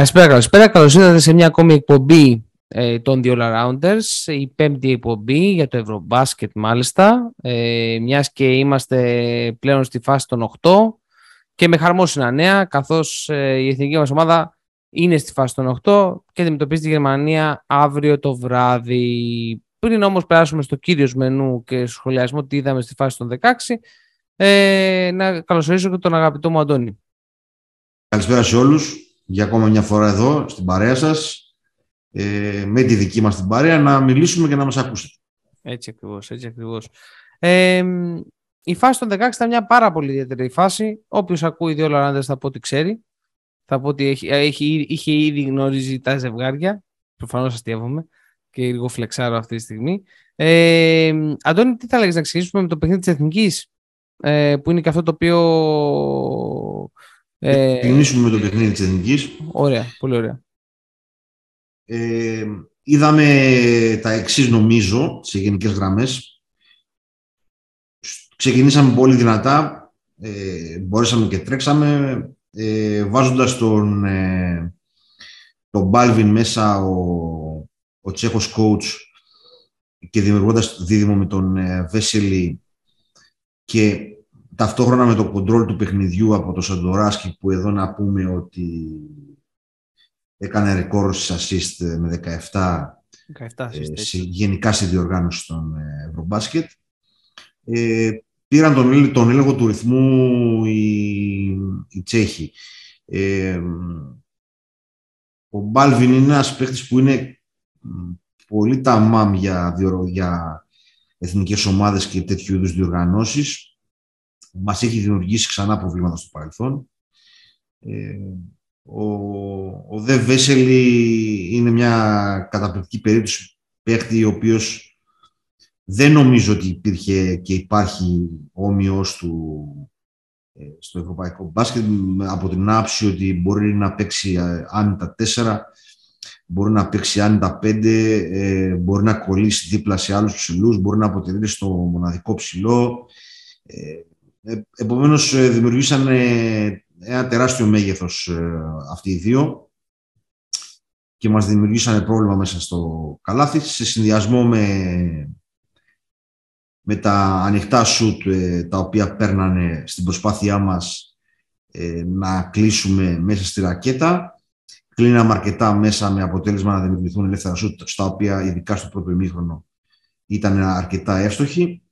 Καλησπέρα, καλησπέρα. Καλώς ήρθατε σε μια ακόμη εκπομπή ε, των The All Arounders, η πέμπτη εκπομπή για το Ευρωμπάσκετ μάλιστα, ε, μιας και είμαστε πλέον στη φάση των 8 και με χαρμόσυνα νέα, καθώς ε, η εθνική μας ομάδα είναι στη φάση των 8 και αντιμετωπίζει τη Γερμανία αύριο το βράδυ. Πριν όμως περάσουμε στο κύριο μενού και σχολιασμό τι είδαμε στη φάση των 16, ε, να καλωσορίσω και τον αγαπητό μου Αντώνη. Καλησπέρα σε όλους για ακόμα μια φορά εδώ στην παρέα σας ε, με τη δική μας την παρέα να μιλήσουμε και να μας ακούσετε. Έτσι ακριβώς, έτσι ακριβώς. Ε, η φάση των 16 ήταν μια πάρα πολύ ιδιαίτερη φάση. Όποιος ακούει δύο Λοράντες θα πω ότι ξέρει. Θα πω ότι έχει, έχει, είχε ήδη γνωρίζει τα ζευγάρια. Προφανώς αστείευομαι και λίγο φλεξάρω αυτή τη στιγμή. Ε, Αντώνη, τι θα λέγεις να ξεκινήσουμε με το παιχνίδι της Εθνικής, ε, που είναι και αυτό το οποίο... Ε, ξεκινήσουμε με το παιχνίδι της Εθνικής. Ωραία, πολύ ωραία. Ε, είδαμε τα εξής νομίζω, σε γενικές γραμμές. Ξεκινήσαμε πολύ δυνατά, ε, μπορέσαμε και τρέξαμε, ε, βάζοντας τον, ε, τον Μπάλβιν μέσα ο, ο Τσέχος coach και δημιουργώντας δίδυμο με τον ε, Βέσελη και ταυτόχρονα με το κοντρόλ του παιχνιδιού από τον Σαντοράσκι που εδώ να πούμε ότι έκανε ρεκόρ στις assist με 17, 17 ε, σε, γενικά στη διοργάνωση των ε, Ευρωμπάσκετ. Ε, πήραν τον, τον έλεγχο του ρυθμού οι, οι Τσέχοι. Ε, ο Μπάλβιν είναι ένας παίχτης που είναι πολύ ταμάμ για, για εθνικές ομάδες και τέτοιου είδους διοργανώσεις. Μας έχει δημιουργήσει ξανά προβλήματα στο παρελθόν. Ε, ο, ο Δε Βέσελη είναι μια καταπληκτική περίπτωση παίχτη ο οποίος δεν νομίζω ότι υπήρχε και υπάρχει όμοιος του ε, στο ευρωπαϊκό μπάσκετ από την άψη ότι μπορεί να παίξει ε, άνετα 4, μπορεί να παίξει άνετα 5, ε, μπορεί να κολλήσει δίπλα σε άλλους ψηλούς, μπορεί να αποτελεί στο μοναδικό ψηλό. Επομένως δημιουργήσαν ένα τεράστιο μέγεθος ε, αυτοί οι δύο και μας δημιουργήσαν πρόβλημα μέσα στο καλάθι σε συνδυασμό με, με τα ανοιχτά σουτ ε, τα οποία παίρνανε στην προσπάθειά μας ε, να κλείσουμε μέσα στη ρακέτα. Κλείναμε αρκετά μέσα με αποτέλεσμα να δημιουργηθούν ελεύθερα σουτ στα οποία ειδικά στο πρώτο ημίχρονο ήταν αρκετά εύστοχοι.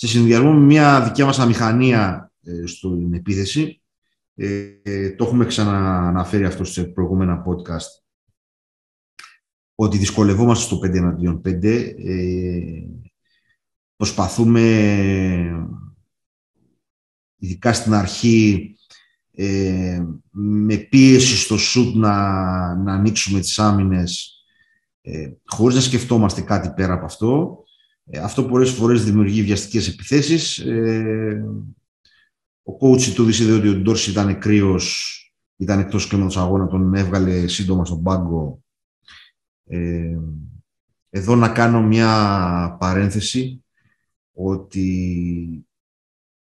Σε συνδυασμό με μια δικιά μας αμηχανία στην επίθεση ε, το έχουμε ξανααναφέρει αυτό σε προηγούμενα podcast ότι δυσκολευόμαστε στο 5 εναντίον 5. Ε, προσπαθούμε, ειδικά στην αρχή, ε, με πίεση στο σουτ να, να ανοίξουμε τις άμυνες ε, χωρίς να σκεφτόμαστε κάτι πέρα από αυτό. Ε, αυτό πολλές φορές δημιουργεί βιαστικές επιθέσεις. Ε, ο coach του είδε ότι ο Ντόρση ήταν κρύος, ήταν εκτός κλίματο αγώνα, τον έβγαλε σύντομα στον πάγκο. Ε, εδώ να κάνω μια παρένθεση ότι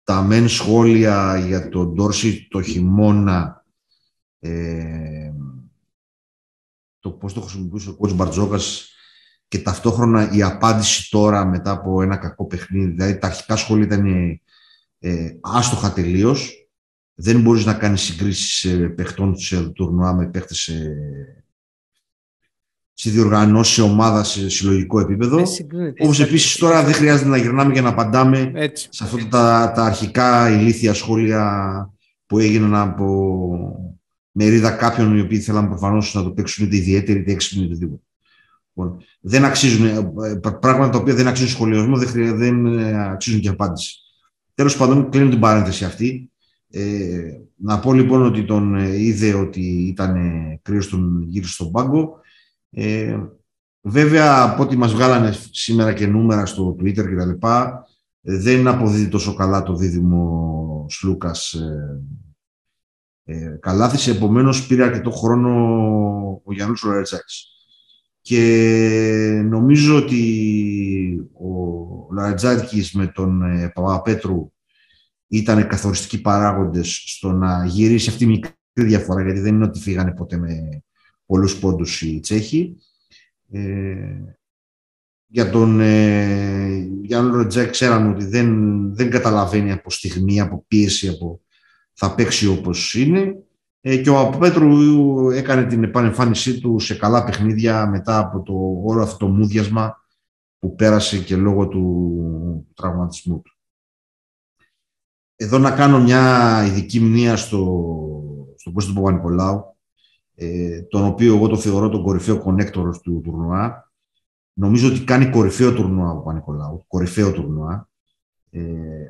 τα μεν σχόλια για τον Ντόρση το χειμώνα ε, το πώς το χρησιμοποιούσε ο coach Μπαρτζόκας και ταυτόχρονα η απάντηση τώρα μετά από ένα κακό παιχνίδι, δηλαδή τα αρχικά σχόλια ήταν ε, άστοχα τελείως. Δεν μπορείς να κάνεις συγκρίσεις ε, παιχτών σε τουρνουά με παίχτες σε, σε διοργανώσεις σε ομάδα σε συλλογικό επίπεδο. Όπως επίσης τώρα δεν χρειάζεται να γυρνάμε για να απαντάμε έτσι. σε αυτά τα, τα αρχικά ηλίθια σχόλια που έγιναν από μερίδα κάποιων οι οποίοι θέλαν προφανώς να το παίξουν είτε ιδιαίτερη είτε έξυπνη είτε οτιδήποτε. Λοιπόν, δεν αξίζουν, ε, πράγματα τα οποία δεν αξίζουν σχολιασμό, δεν, δεν αξίζουν και απάντηση. Τέλος πάντων, κλείνω την παρένθεση αυτή. Ε, να πω λοιπόν ότι τον ε, είδε ότι ήταν ε, κρύος τον γύρισε στον πάγκο. Ε, βέβαια, από ό,τι μας βγάλανε σήμερα και νούμερα στο Twitter και τα λοιπά, ε, δεν αποδίδει τόσο καλά το δίδυμο Σλούκας ε, ε, Καλάθης, επομένως πήρε αρκετό χρόνο ο Γιάννους Ρορετσάκης. Και νομίζω ότι ο Λαρατζάκης με τον ε, Παπαπέτρου ήταν καθοριστικοί παράγοντες στο να γυρίσει αυτή η μικρή διαφορά, γιατί δεν είναι ότι φύγανε ποτέ με πολλούς πόντους οι Τσέχοι. Ε, για τον ε, Γιάννη Τζεκ ξέραμε ότι δεν, δεν καταλαβαίνει από στιγμή, από πίεση, από θα παίξει όπως είναι. Ε, και ο Πέτρου έκανε την επανεμφάνισή του σε καλά παιχνίδια μετά από το όλο αυτό το μούδιασμα που πέρασε και λόγω του τραυματισμού του. Εδώ να κάνω μια ειδική μνήμα στο, στον Κώστα Παπα-Νικολάου, ε, τον οποίο εγώ το θεωρώ τον κορυφαίο κονέκτορος του τουρνουά. Νομίζω ότι κάνει κορυφαίο τουρνουά ο Παπα-Νικολάου, κορυφαίο τουρνουά. Ε,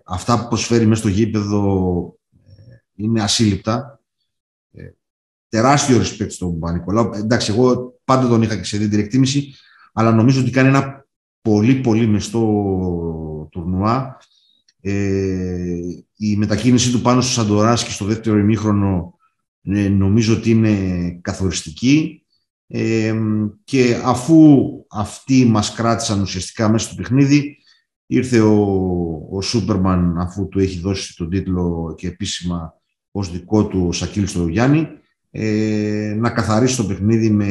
αυτά που προσφέρει μέσα στο γήπεδο ε, είναι ασύλληπτα. Ε, τεράστιο respect στον Παπα-Νικολάου. Εντάξει, εγώ πάντα τον είχα και σε ιδιαίτερη εκτίμηση, αλλά νομίζω ότι κάνει ένα πολύ πολύ μεστό τουρνουά. Ε, η μετακίνησή του πάνω στο Σαντοράσκι στο δεύτερο ημίχρονο ε, νομίζω ότι είναι καθοριστική ε, και αφού αυτοί μας κράτησαν ουσιαστικά μέσα στο παιχνίδι ήρθε ο, ο Σούπερμαν αφού του έχει δώσει τον τίτλο και επίσημα ως δικό του ο Σακίλ στο Γιάννη ε, να καθαρίσει το παιχνίδι με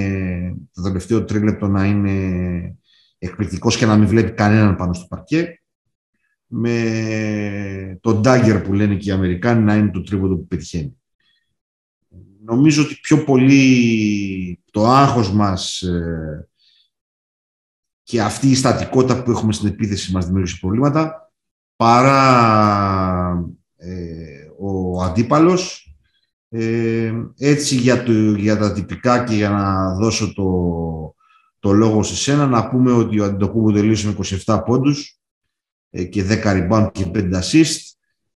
το τελευταίο τρίλεπτο να είναι εκπληκτικός και να μην βλέπει κανέναν πάνω στο παρκέ με τον dagger που λένε και οι Αμερικάνοι να είναι το τρίποντο που πετυχαίνει. Νομίζω ότι πιο πολύ το άγχος μας ε, και αυτή η στατικότητα που έχουμε στην επίθεση μας δημιούργησε προβλήματα παρά ε, ο αντίπαλος. Ε, έτσι για, το, για τα τυπικά και για να δώσω το, το λόγο σε σένα, να πούμε ότι ο Αντιτοκούμπο τελείωσε με 27 πόντους ε, και 10 rebound και 5 assist.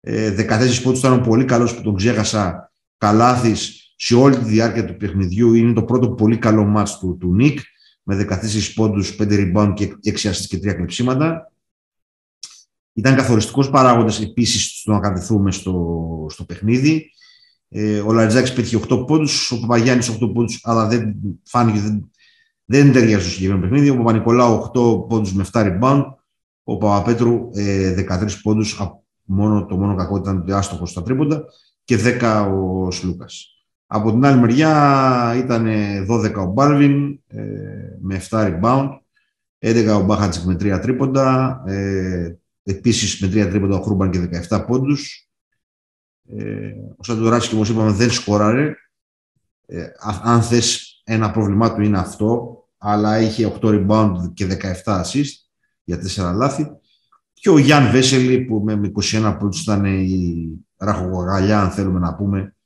14 ε, πόντους ήταν πολύ καλός που τον ξέχασα καλάθης σε όλη τη διάρκεια του παιχνιδιού. Είναι το πρώτο πολύ καλό μάτς του, του Νίκ με 14 πόντους, 5 rebound και 6 assist και 3 κλεψίματα. Ήταν καθοριστικός παράγοντας επίσης στο να κατεθούμε στο, στο παιχνίδι. Ε, ο Λαριτζάκης πέτυχε 8 πόντους, ο Παπαγιάννης 8 πόντους, αλλά δεν φάνηκε, δεν, δεν ταιριάζει στο συγκεκριμένο παιχνίδι. Ο Παπα-Νικολάου 8 πόντους με 7 rebound. Ο Παπαπέτρου 13 ε, πόντους. Μόνο, το μόνο κακό ήταν ότι άστοχο στα τρίποντα και 10 ο Σλούκας. Από την άλλη μεριά ήταν 12 ο Μπάρβιν ε, με 7 rebound, 11 ο Μπάχατσικ με 3 τρίποντα, ε, επίσης με 3 τρίποντα ο Χρούμπαν και 17 πόντους. Ε, ο Σαντουράτσκι, όπως είπαμε, δεν σκοράρε. Ε, αν θες ένα πρόβλημά του είναι αυτό, αλλά είχε 8 rebound και 17 assist για 4 λάθη. Και ο Γιάν Βέσελη που με 21 πόντους ήταν η ραχογαλιά, αν θέλουμε να πούμε,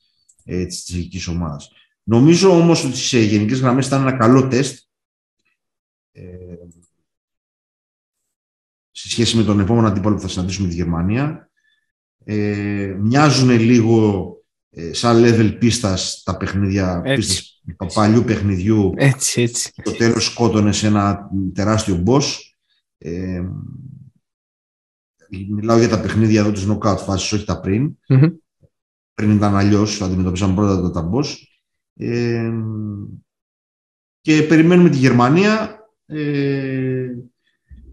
ε, της τσεχικής ομάδας. Νομίζω όμως ότι σε γενικές γραμμές ήταν ένα καλό τεστ ε, σε σχέση με τον επόμενο αντίπαλο που θα συναντήσουμε τη Γερμανία. Ε, μοιάζουν λίγο ε, σαν level πίστας τα παιχνίδια πίστας, του παλιού παιχνιδιού. Έτσι, έτσι. Το τέλος σκότωνες σε ένα τεράστιο boss. Ε, μιλάω για τα παιχνίδια εδώ της knockout φάσης, όχι τα πριν. Mm-hmm. Πριν ήταν αλλιώς, αντιμετωπίσαμε πρώτα τα boss. Ε, και περιμένουμε τη Γερμανία. Ε,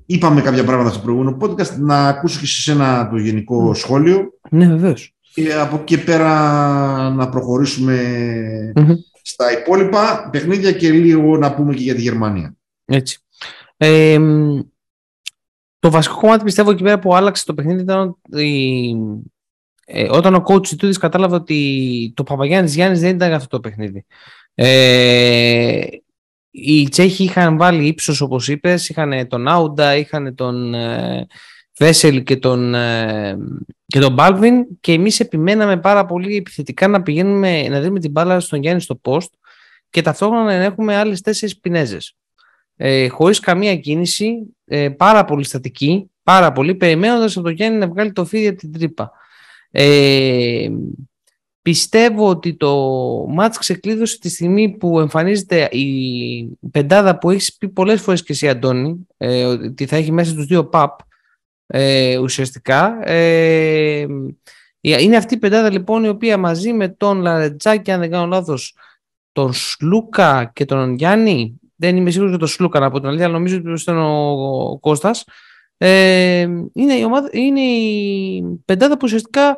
είπαμε κάποια πράγματα στο προηγούμενο podcast. Να ακούσω και σε σένα το γενικό σχόλιο. Ναι, βεβαίως και από εκεί πέρα να προχωρησουμε στα υπόλοιπα παιχνίδια και λίγο να πούμε και για τη Γερμανία. Έτσι. το βασικό κομμάτι πιστεύω εκεί πέρα που άλλαξε το παιχνίδι ήταν η, ε, όταν ο coach Τούδης κατάλαβε ότι το Παπαγιάννης Γιάννης δεν ήταν αυτό το παιχνίδι. Ε, οι Τσέχοι είχαν βάλει ύψος όπως είπες, είχαν τον Άουντα, είχαν τον ε, Βέσελ και τον, ε, και τον Μπάλβιν και εμείς επιμέναμε πάρα πολύ επιθετικά να πηγαίνουμε να δίνουμε την μπάλα στον Γιάννη στο post και ταυτόχρονα να έχουμε άλλες τέσσερις πινέζες. Ε, χωρίς καμία κίνηση, ε, πάρα πολύ στατική, πάρα πολύ, περιμένοντας από τον Γιάννη να βγάλει το φίδι από την τρύπα. Ε, πιστεύω ότι το μάτς ξεκλείδωσε τη στιγμή που εμφανίζεται η πεντάδα που έχεις πει πολλές φορές και εσύ Αντώνη, ε, ότι θα έχει μέσα τους δύο παπ, ε, ουσιαστικά. Ε, είναι αυτή η πεντάδα λοιπόν η οποία μαζί με τον Λαρετζάκη, αν δεν κάνω λάθος, τον Σλούκα και τον Γιάννη, δεν είμαι σίγουρος για τον Σλούκα να πω την αλήθεια, αλλά νομίζω ότι ήταν ο, ο Κώστας, ε, είναι, η ομάδα, είναι η πεντάδα που ουσιαστικά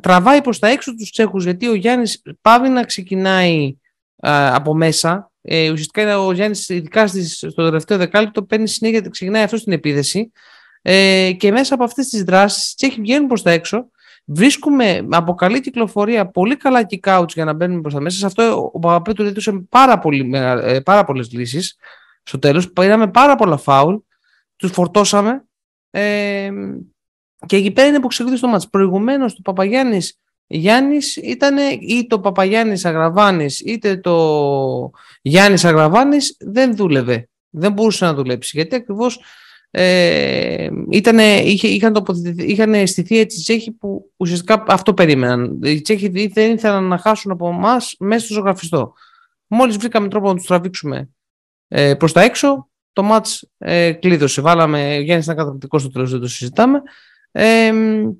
τραβάει προς τα έξω τους Τσέχους γιατί ο Γιάννης πάβει να ξεκινάει από μέσα. Ε, ουσιαστικά ο Γιάννης ειδικά στο τελευταίο δεκάλεπτο παίρνει συνέχεια, ξεκινάει αυτό στην επίδεση ε, και μέσα από αυτές τις δράσεις οι Τσέχοι βγαίνουν προς τα έξω Βρίσκουμε από καλή κυκλοφορία πολύ καλά kick outs για να μπαίνουμε προς τα μέσα. Σε αυτό ο Παπαπέτου έδωσε πάρα, πολύ, ε, πάρα πολλές λύσεις. Στο τέλος πήραμε πάρα πολλά φάουλ, τους φορτώσαμε ε, και εκεί πέρα είναι που ξεκινήσει το μάτς. Προηγουμένως το Παπαγιάννης Γιάννης ήταν ή το Παπαγιάννης Αγραβάνης είτε το Γιάννης Αγραβάνης δεν δούλευε. Δεν μπορούσε να δουλέψει γιατί ακριβώς ε, ήτανε, είχε, είχαν, είχαν αισθηθεί έτσι οι Τσέχοι που ουσιαστικά αυτό περίμεναν. Οι Τσέχοι δεν ήθελαν να χάσουν από εμάς μέσα στο ζωγραφιστό. Μόλις βρήκαμε τρόπο να τους τραβήξουμε ε, προς τα έξω, το μάτς ε, κλείδωσε. Βάλαμε, Γιάννης ήταν καταπληκτικός στο τέλος, δεν το συζητάμε. Ε,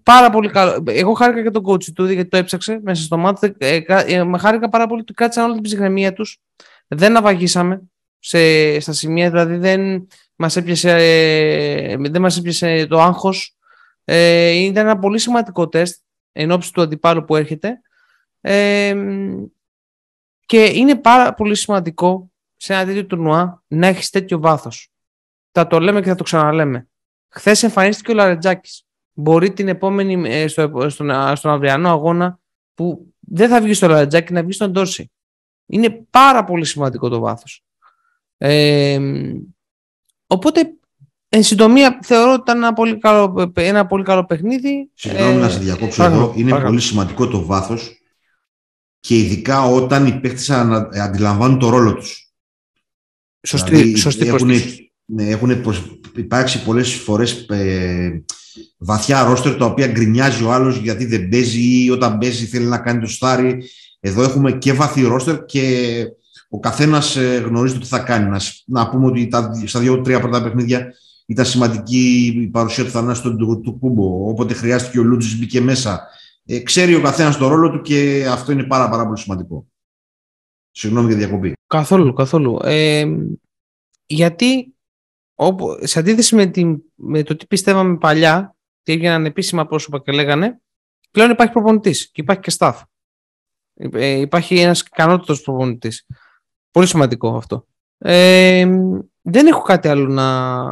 πάρα πολύ καλό. Εγώ χάρηκα και τον coach του γιατί το έψαξε μέσα στο μάτι. Ε, ε, με χάρηκα πάρα πολύ ότι κράτησαν όλη την ψυχραιμία τους. Δεν αβαγίσαμε σε, στα σημεία, δηλαδή δεν μας έπιασε, ε, δεν μας έπιασε το άγχος. Ε, ήταν ένα πολύ σημαντικό τεστ εν ώψη του αντιπάλου που έρχεται. Ε, και είναι πάρα πολύ σημαντικό σε ένα τέτοιο τουρνουά να έχεις τέτοιο βάθος. Θα το λέμε και θα το ξαναλέμε. Χθες εμφανίστηκε ο Λαρετζάκης. Μπορεί την επόμενη, ε, στο, στον, στον αυριανό αγώνα που δεν θα βγει στο Λαρετζάκη να βγει στον Τόρση. Είναι πάρα πολύ σημαντικό το βάθος. Ε, Οπότε, εν συντομία, θεωρώ ότι ήταν ένα πολύ καλό, ένα πολύ καλό παιχνίδι. Συγγνώμη ε, να σε διακόψω εδώ. Είναι πολύ σημαντικό το βάθος και ειδικά όταν οι παίχτες αντιλαμβάνουν το ρόλο τους. Σωστή, δηλαδή, σωστή έχουν, ναι, έχουν υπάρξει πολλές φορές ε, βαθιά ρόστερ τα οποία γκρινιάζει ο άλλος γιατί δεν παίζει ή όταν παίζει θέλει να κάνει το στάρι. Εδώ έχουμε και βαθύ ρόστερ και ο καθένας ε, γνωρίζει το τι θα κάνει. Να, να πούμε ότι τα, στα δύο-τρία πρώτα παιχνίδια ήταν σημαντική η παρουσία του Θανάσου του, του Κούμπο. Όποτε χρειάστηκε ο Λούτζης μπήκε μέσα. Ε, ξέρει ο καθένας το ρόλο του και αυτό είναι πάρα, πάρα πολύ σημαντικό. Συγγνώμη για διακοπή. Καθόλου, καθόλου. Ε, γιατί όπου, σε αντίθεση με, την, με το τι πιστεύαμε παλιά, τι έγιναν επίσημα πρόσωπα και λέγανε, πλέον υπάρχει προπονητής και υπάρχει και staff. Ε, υπάρχει ένας ικανότητο προπονητής. Πολύ σημαντικό αυτό. Ε, δεν έχω κάτι άλλο να,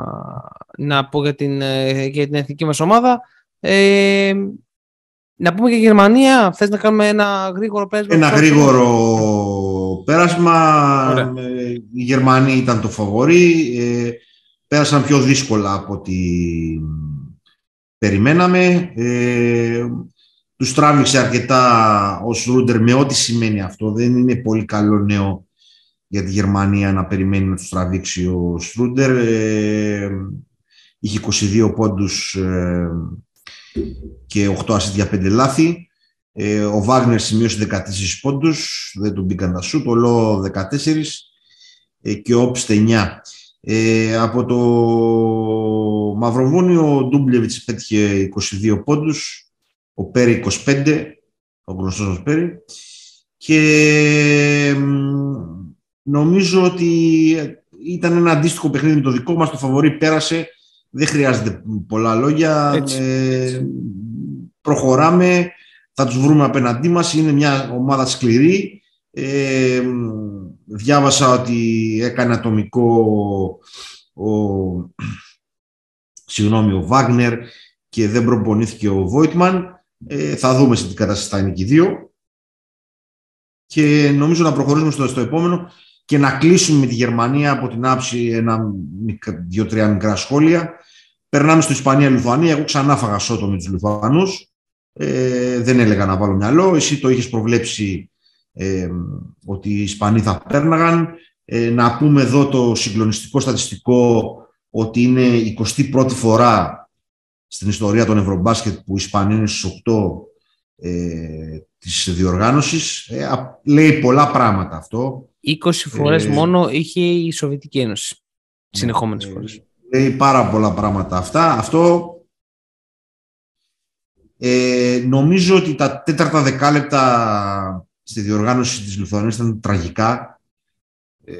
να πω για την, ε, για την εθνική μας ομάδα. Ε, να πούμε και Γερμανία. Θες να κάνουμε ένα γρήγορο πέρασμα. Ένα γρήγορο πέρασμα. Η Γερμανία ήταν το φαβορή. Ε, πέρασαν πιο δύσκολα από ό,τι περιμέναμε. Ε, τους τράβηξε αρκετά ο Σρούντερ με ό,τι σημαίνει αυτό. Δεν είναι πολύ καλό νέο για τη Γερμανία να περιμένει να τους τραβήξει ο Στρούντερ. Ε, είχε 22 πόντους ε, και 8 ασίστ για 5 λάθη. Ε, ο Βάγνερ σημείωσε 14 πόντους, δεν του μπήκαν τα σούτ, ο Λό 14 ε, και ο Όπστε 9. Ε, από το Μαυροβούνιο ο Ντούμπλεβιτς πέτυχε 22 πόντους, ο Πέρι 25, ο γνωστός μας Πέρι. Και Νομίζω ότι ήταν ένα αντίστοιχο παιχνίδι με το δικό μας, το φαβορή πέρασε, δεν χρειάζεται πολλά λόγια. Ε, προχωράμε, θα τους βρούμε απέναντί μας, είναι μια ομάδα σκληρή. Ε, διάβασα ότι έκανε ατομικό ο, συγγνώμη, ο Βάγνερ και δεν προπονήθηκε ο Βόιτμαν. Ε, θα δούμε σε τι κατάσταση θα είναι και οι δύο. Και νομίζω να προχωρήσουμε στο, στο επόμενο και να κλείσουμε με τη Γερμανία από την άψη ένα, δύο-τρία μικρά σχόλια. Περνάμε στο Ισπανία-Λιθουανία. Εγώ ξανά φάγα σώτο με τους Λιθουανούς. Ε, δεν έλεγα να βάλω μυαλό. Εσύ το είχες προβλέψει ε, ότι οι Ισπανοί θα πέρναγαν. Ε, να πούμε εδώ το συγκλονιστικό στατιστικό ότι είναι η 21η φορά στην ιστορία των Ευρωμπάσκετ που οι Ισπανοί είναι στους 8 ε, της διοργάνωσης. Ε, λέει πολλά πράγματα αυτό. 20 φορές ε, μόνο είχε η Σοβιετική Ένωση. Συνεχόμενες ε, φορές. Λέει πάρα πολλά πράγματα αυτά. Αυτό ε, νομίζω ότι τα τέταρτα δεκάλεπτα στη διοργάνωση της Λιθουανίας ήταν τραγικά. Ε,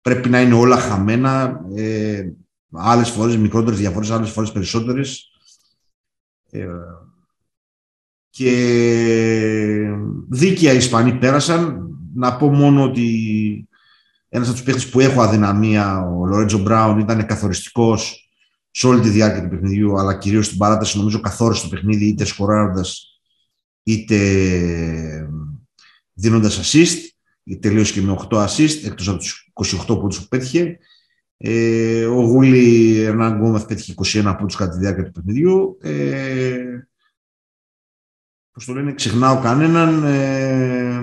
πρέπει να είναι όλα χαμένα. Ε, άλλες φορές μικρότερες διαφορές, άλλες φορές περισσότερες. Ε, και δίκαια οι Ισπανοί πέρασαν. Να πω μόνο ότι ένας από τους παίχτες που έχω αδυναμία, ο Λορέτζο Μπράουν, ήταν καθοριστικός σε όλη τη διάρκεια του παιχνιδιού, αλλά κυρίως στην παράταση νομίζω καθόρισε το παιχνίδι είτε σκοράροντας είτε δίνοντας assist. Τελείωσε και με 8 assist, εκτός από τους 28 πόντους που πέτυχε. Ε, ο Γούλη Ερνάν Γκόμεθ πέτυχε 21 πόντους κατά τη διάρκεια του παιχνιδιού. Ε, πώς το λένε, ξεχνάω κανέναν. Ε,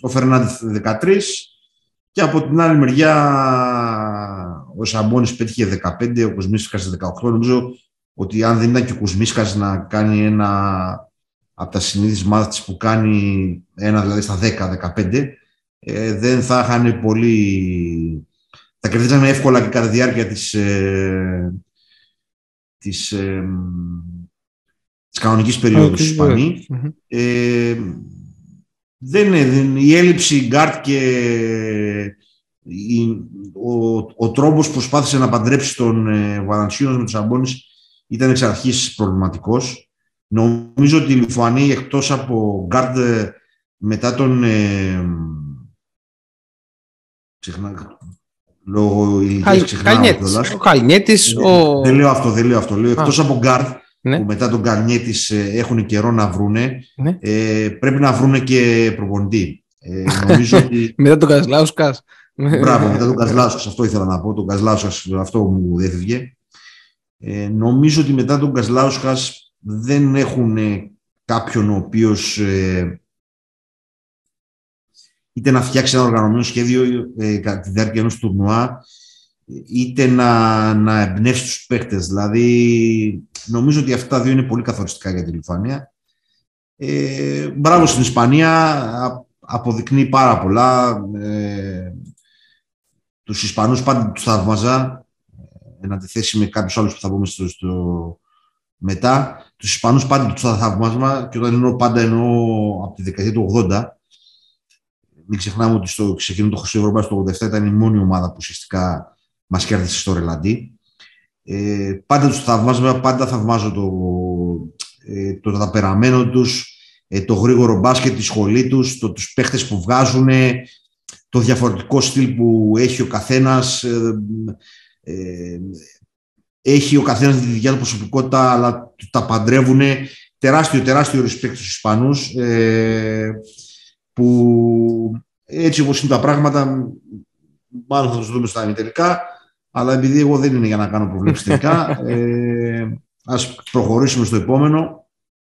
ο Φερνάνδη 13. Και από την άλλη μεριά ο Σαμπόνης πέτυχε 15, ο Κουσμίσκας 18. Νομίζω ότι αν δεν ήταν και ο Κουσμίσκας να κάνει ένα από τα συνήθεις μάθηση που κάνει ένα δηλαδή στα 10-15, ε, δεν θα είχαν πολύ... Θα κερδίζαμε εύκολα και κατά τη διάρκεια της, ε, της, ε, της κανονικής περίοδου στους Ισπανοί. Ε, δεν, δεν, η έλλειψη γκάρτ και η, ο, ο τρόπος που προσπάθησε να παντρέψει τον ε, με τους Αμπόνης ήταν εξ αρχής προβληματικός. Νομίζω ότι η Λιθουανοί εκτός από γκάρτ μετά τον... Ε, ξεχνά, λόγω ηλικίας ξεχνάω Ο Καλνιέτης, ε, ο... Δεν λέω αυτό, δεν λέω αυτό. Λέω, εκτός από γκαρντ ναι. που μετά τον Καλνιέτης ε, έχουν καιρό να βρούνε, ναι. ε, πρέπει να βρούνε και προπονητή. Ε, νομίζω ότι... μετά τον Κασλάουσκας. Μπράβο, μετά τον Κασλάουσκας, αυτό ήθελα να πω. Τον Κασλάουσκας, αυτό μου δεν Ε, νομίζω ότι μετά τον Κασλάουσκας δεν έχουν ε, κάποιον ο οποίος ε, είτε να φτιάξει ένα οργανωμένο σχέδιο ε, κατά τη διάρκεια ενός τουρνουά είτε να, να εμπνεύσει τους παίχτες. Δηλαδή, νομίζω ότι αυτά δύο είναι πολύ καθοριστικά για τη Λιθουανία. Ε, μπράβο στην Ισπανία, αποδεικνύει πάρα πολλά. Ε, τους Ισπανούς πάντα τους θαύμαζα, εν αντιθέσει με κάποιους άλλους που θα πούμε στο, στο μετά τους Ισπανούς πάντα τους θαυμάσμα και όταν εννοώ πάντα εννοώ από τη δεκαετία του 80. Μην ξεχνάμε ότι στο ξεκίνημα το Χρυσό στο 87 ήταν η μόνη ομάδα που ουσιαστικά μας κέρδισε στο Ρελαντί. Ε, πάντα τους θαυμάζω, πάντα θαυμάζω το, ε, το ταπεραμένο τους, ε, το γρήγορο μπάσκετ, τη σχολή τους, το, τους παίχτες που βγάζουν, το διαφορετικό στυλ που έχει ο καθένας, ε, ε έχει ο καθένας τη δικιά του προσωπικότητα, αλλά τα παντρεύουν. Τεράστιο, τεράστιο respect στους Ισπανούς, ε, που έτσι όπως είναι τα πράγματα, μάλλον θα τους δούμε στα τελικά, αλλά επειδή εγώ δεν είναι για να κάνω προβλέψεις τελικά, ε, ας προχωρήσουμε στο επόμενο.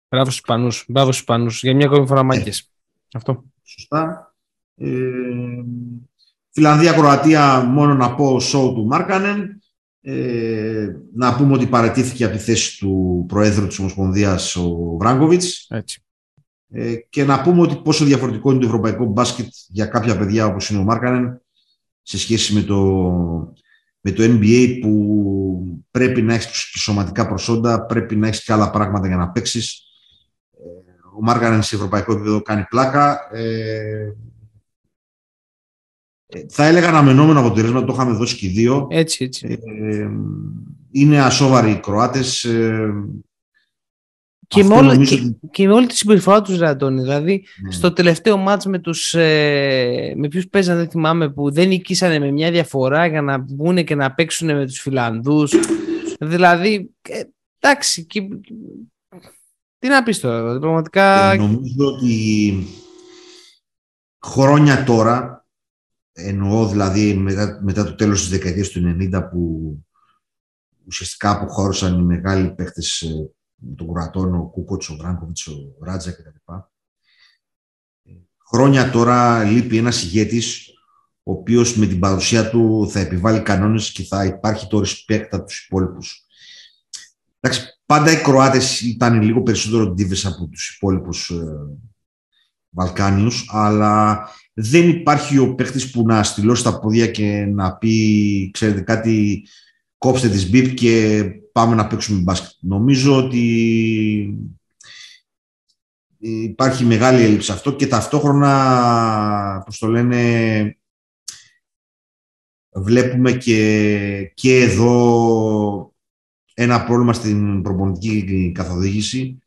Μπράβο στους Ισπανούς, μπράβο στους Ισπανούς, για μια ακόμη φορά μάγκες. Ε, Αυτό. Σωστά. Ε, Φιλανδία-Κροατία, μόνο να πω, show του Μάρκανεν. Ε, να πούμε ότι παρατήθηκε από τη θέση του Προέδρου της Ομοσπονδίας ο Βράγκοβιτς. Ε, και να πούμε ότι πόσο διαφορετικό είναι το ευρωπαϊκό μπάσκετ για κάποια παιδιά όπως είναι ο Μάρκανεν σε σχέση με το, με το NBA που πρέπει να έχεις σωματικά προσόντα, πρέπει να έχεις και άλλα πράγματα για να παίξεις. Ε, ο Μάρκανεν σε ευρωπαϊκό επίπεδο κάνει πλάκα. Ε, θα έλεγα αναμενόμενο αποτέλεσμα, το είχαμε δώσει και δύο. Έτσι, έτσι. Ε, είναι ασόβαροι οι Κροάτες. Ε, και, με όλη, και, και, με όλη τη συμπεριφορά τους, Ραντώνη. Δηλαδή, ναι. στο τελευταίο μάτς με, τους, ε, με ποιους παίζαν, δεν θυμάμαι, που δεν νικήσανε με μια διαφορά για να βγουν και να παίξουν με τους Φιλανδούς. δηλαδή, ε, εντάξει, και, τι να πεις τώρα, δηλαδή, πραγματικά... Ε, νομίζω ότι χρόνια τώρα, Εννοώ δηλαδή μετά, μετά το τέλος της δεκαετίας του 90 που ουσιαστικά αποχώρησαν οι μεγάλοι παίχτες ε, των κουρατών, ο Κούκοτς, ο Βράγκοβιτς, ο Ράτζα κτλ. Χρόνια τώρα λείπει ένας ηγέτης ο οποίος με την παρουσία του θα επιβάλλει κανόνες και θα υπάρχει το respect από τους υπόλοιπους. Εντάξει, πάντα οι Κροάτες ήταν λίγο περισσότερο ντίβες από τους υπόλοιπους ε, Βαλκάνιους, αλλά δεν υπάρχει ο παίχτης που να στυλώσει τα πόδια και να πει, ξέρετε κάτι, κόψτε τις μπιπ και πάμε να παίξουμε μπάσκετ. Νομίζω ότι υπάρχει μεγάλη έλλειψη αυτό και ταυτόχρονα, πώς το λένε, βλέπουμε και, και εδώ ένα πρόβλημα στην προπονητική καθοδήγηση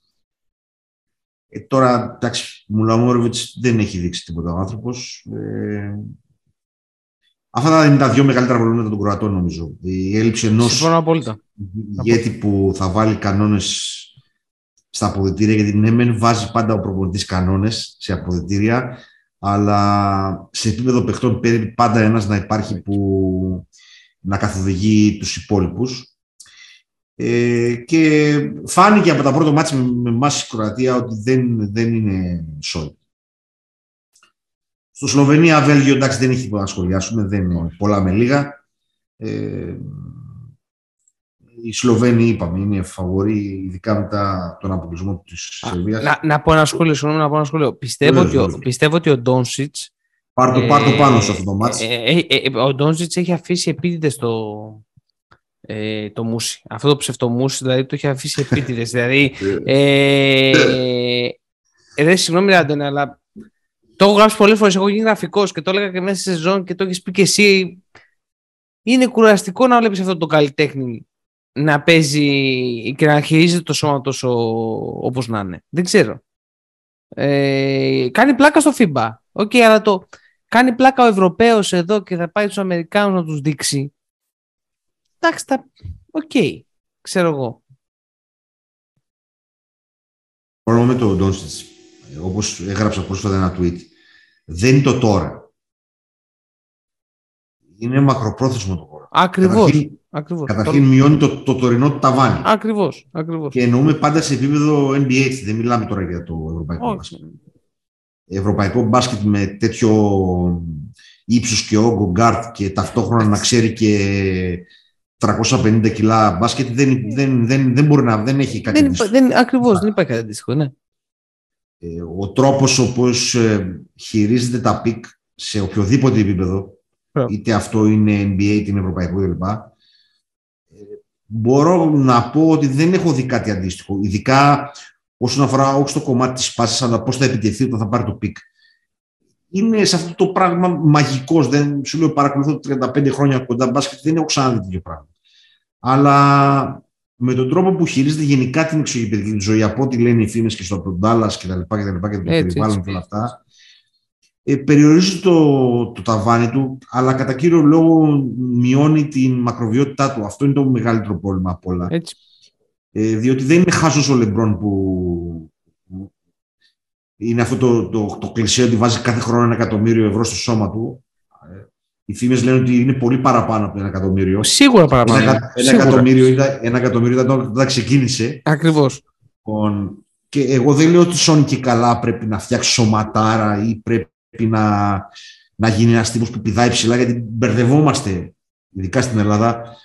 Ε, τώρα, εντάξει, Μουλαμόροβιτς δεν έχει δείξει τίποτα ο άνθρωπος. Ε, αυτά είναι τα δύο μεγαλύτερα προβλήματα των Κροατών, νομίζω. Η έλλειψη ενός ηγέτη που θα βάλει κανόνες στα αποδητήρια, γιατί ναι, μεν βάζει πάντα ο προπονητής κανόνες σε αποδητήρια, αλλά σε επίπεδο παιχτών πρέπει πάντα ένας να υπάρχει που να καθοδηγεί τους υπόλοιπους. Ε, και φάνηκε από τα πρώτα μάτια με, με εμάς η Κροατία ότι δεν, δεν είναι σόι. Στο Σλοβενία, Βέλγιο, εντάξει δεν έχει τίποτα να σχολιάσουμε, δεν είναι πολλά με λίγα. Ε, οι Σλοβαίνοι, είπαμε, είναι φαβοροί, ειδικά μετά τον αποκλεισμό της Σερβίας. Να, να πω ένα σχόλιο, συγγνώμη, να πω ένα σχόλιο. Πιστεύω, ότι, ο, πιστεύω ότι ο Ντόνσιτς. Πάρ το, ε, πάνω σε αυτό το μάτι. Ε, ε, ε, ο Ντόνσιτς έχει αφήσει επίτηδες το, ε, το Μούσι. Αυτό το ψευτομούσι, δηλαδή το έχει αφήσει επίτηδες. δηλαδή. Ε, ε, συγγνώμη, Ράντεν, αλλά το έχω γράψει πολλές φορές. Έχω γίνει γραφικός και το έλεγα και μέσα στη σεζόν και το έχεις πει και εσύ. Είναι κουραστικό να βλέπεις αυτό το καλλιτέχνη να παίζει και να χειρίζεται το σώμα τόσο όπως να είναι. Δεν ξέρω. Ε, κάνει πλάκα στο FIBA. Ok, okay, αλλά το κάνει πλάκα ο Ευρωπαίος εδώ και θα πάει στους Αμερικάνους να τους δείξει. Εντάξει, τα... okay, okay, ξέρω εγώ. Πρόβλημα με το Ντόνσιτς, όπως έγραψα πρόσφατα ένα tweet, δεν είναι το τώρα. Είναι μακροπρόθεσμο το τώρα. Ακριβώς. Ακριβώς. Καταρχήν μειώνει το, το τωρινό ταβάνι. Ακριβώς, ακριβώς. Και εννοούμε πάντα σε επίπεδο NBA, δεν μιλάμε τώρα για το ευρωπαϊκό Όχι. μπάσκετ. Ευρωπαϊκό μπάσκετ με τέτοιο ύψος και όγκο γκάρτ και ταυτόχρονα να ξέρει και 350 κιλά μπάσκετ δεν, δεν, δεν, δεν μπορεί να δεν έχει κάτι δεν, αντίστοιχο. Δεν, ακριβώς, δεν υπάρχει κάτι αντίστοιχο, ναι. Ε, ο τρόπος όπως ε, χειρίζεται τα πικ σε οποιοδήποτε επίπεδο, είτε αυτό είναι NBA, είτε είναι ευρωπαϊκό κλπ μπορώ να πω ότι δεν έχω δει κάτι αντίστοιχο. Ειδικά όσον αφορά όχι στο κομμάτι της πάσης, αλλά πώς θα επιτεθεί όταν θα πάρει το πικ. Είναι σε αυτό το πράγμα μαγικός. Δεν σου λέω παρακολουθώ 35 χρόνια κοντά μπάσκετ, δεν έχω ξαναδεί τέτοιο πράγμα. Αλλά με τον τρόπο που χειρίζεται γενικά την εξωγηπαιδική ζωή, από ό,τι λένε οι φήμες και στο Ντάλλα και τα λοιπά και τα λοιπά και το περιβάλλον και όλα αυτά, ε, περιορίζει το, το ταβάνι του, αλλά κατά κύριο λόγο μειώνει την μακροβιότητά του. Αυτό είναι το μεγαλύτερο πρόβλημα από όλα. Έτσι. Ε, διότι δεν είναι χάσος ο Λεμπρόν που είναι αυτό το, το, το κλεισέ ότι βάζει κάθε χρόνο ένα εκατομμύριο ευρώ στο σώμα του. Ε, οι φήμες λένε ότι είναι πολύ παραπάνω από ένα εκατομμύριο. Σίγουρα παραπάνω. Ένα, ένα, Σίγουρα. εκατομμύριο, ήταν, ένα εκατομμύριο ήταν όταν ξεκίνησε. Ακριβώς. Λοιπόν, και εγώ δεν λέω ότι σώνει και καλά πρέπει να φτιάξει σωματάρα ή πρέπει να, να γίνει ένας τύπος που πηδάει ψηλά, γιατί μπερδευόμαστε, ειδικά στην Ελλάδα,